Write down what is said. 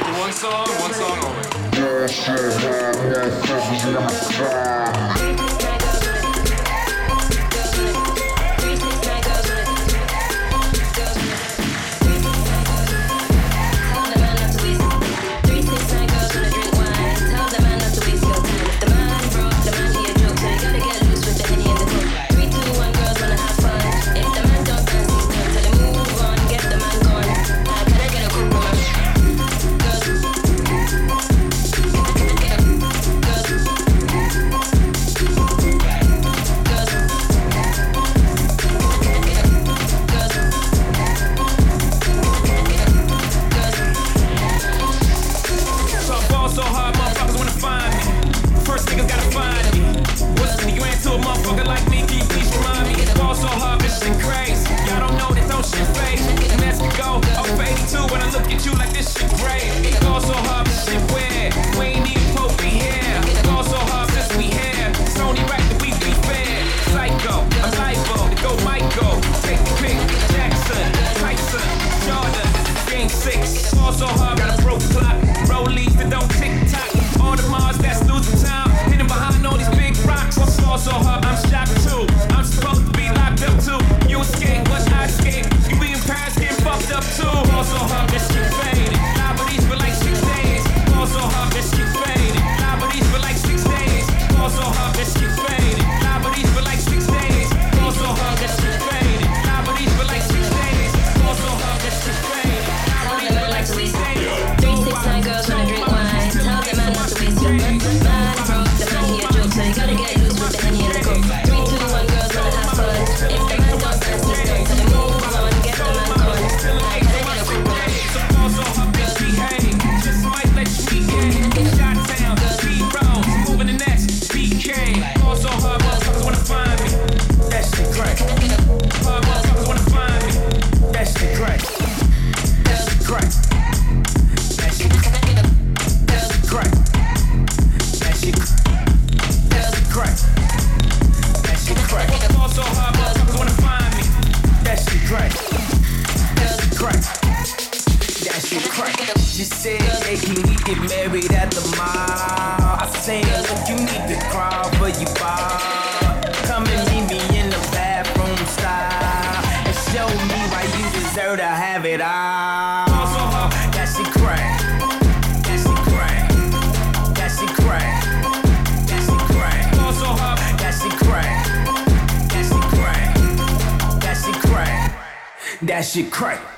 one song, one song only. Gang. wherever you are. Come and meet me in the bathroom style and show me why you deserve to have it all. That's the your crack.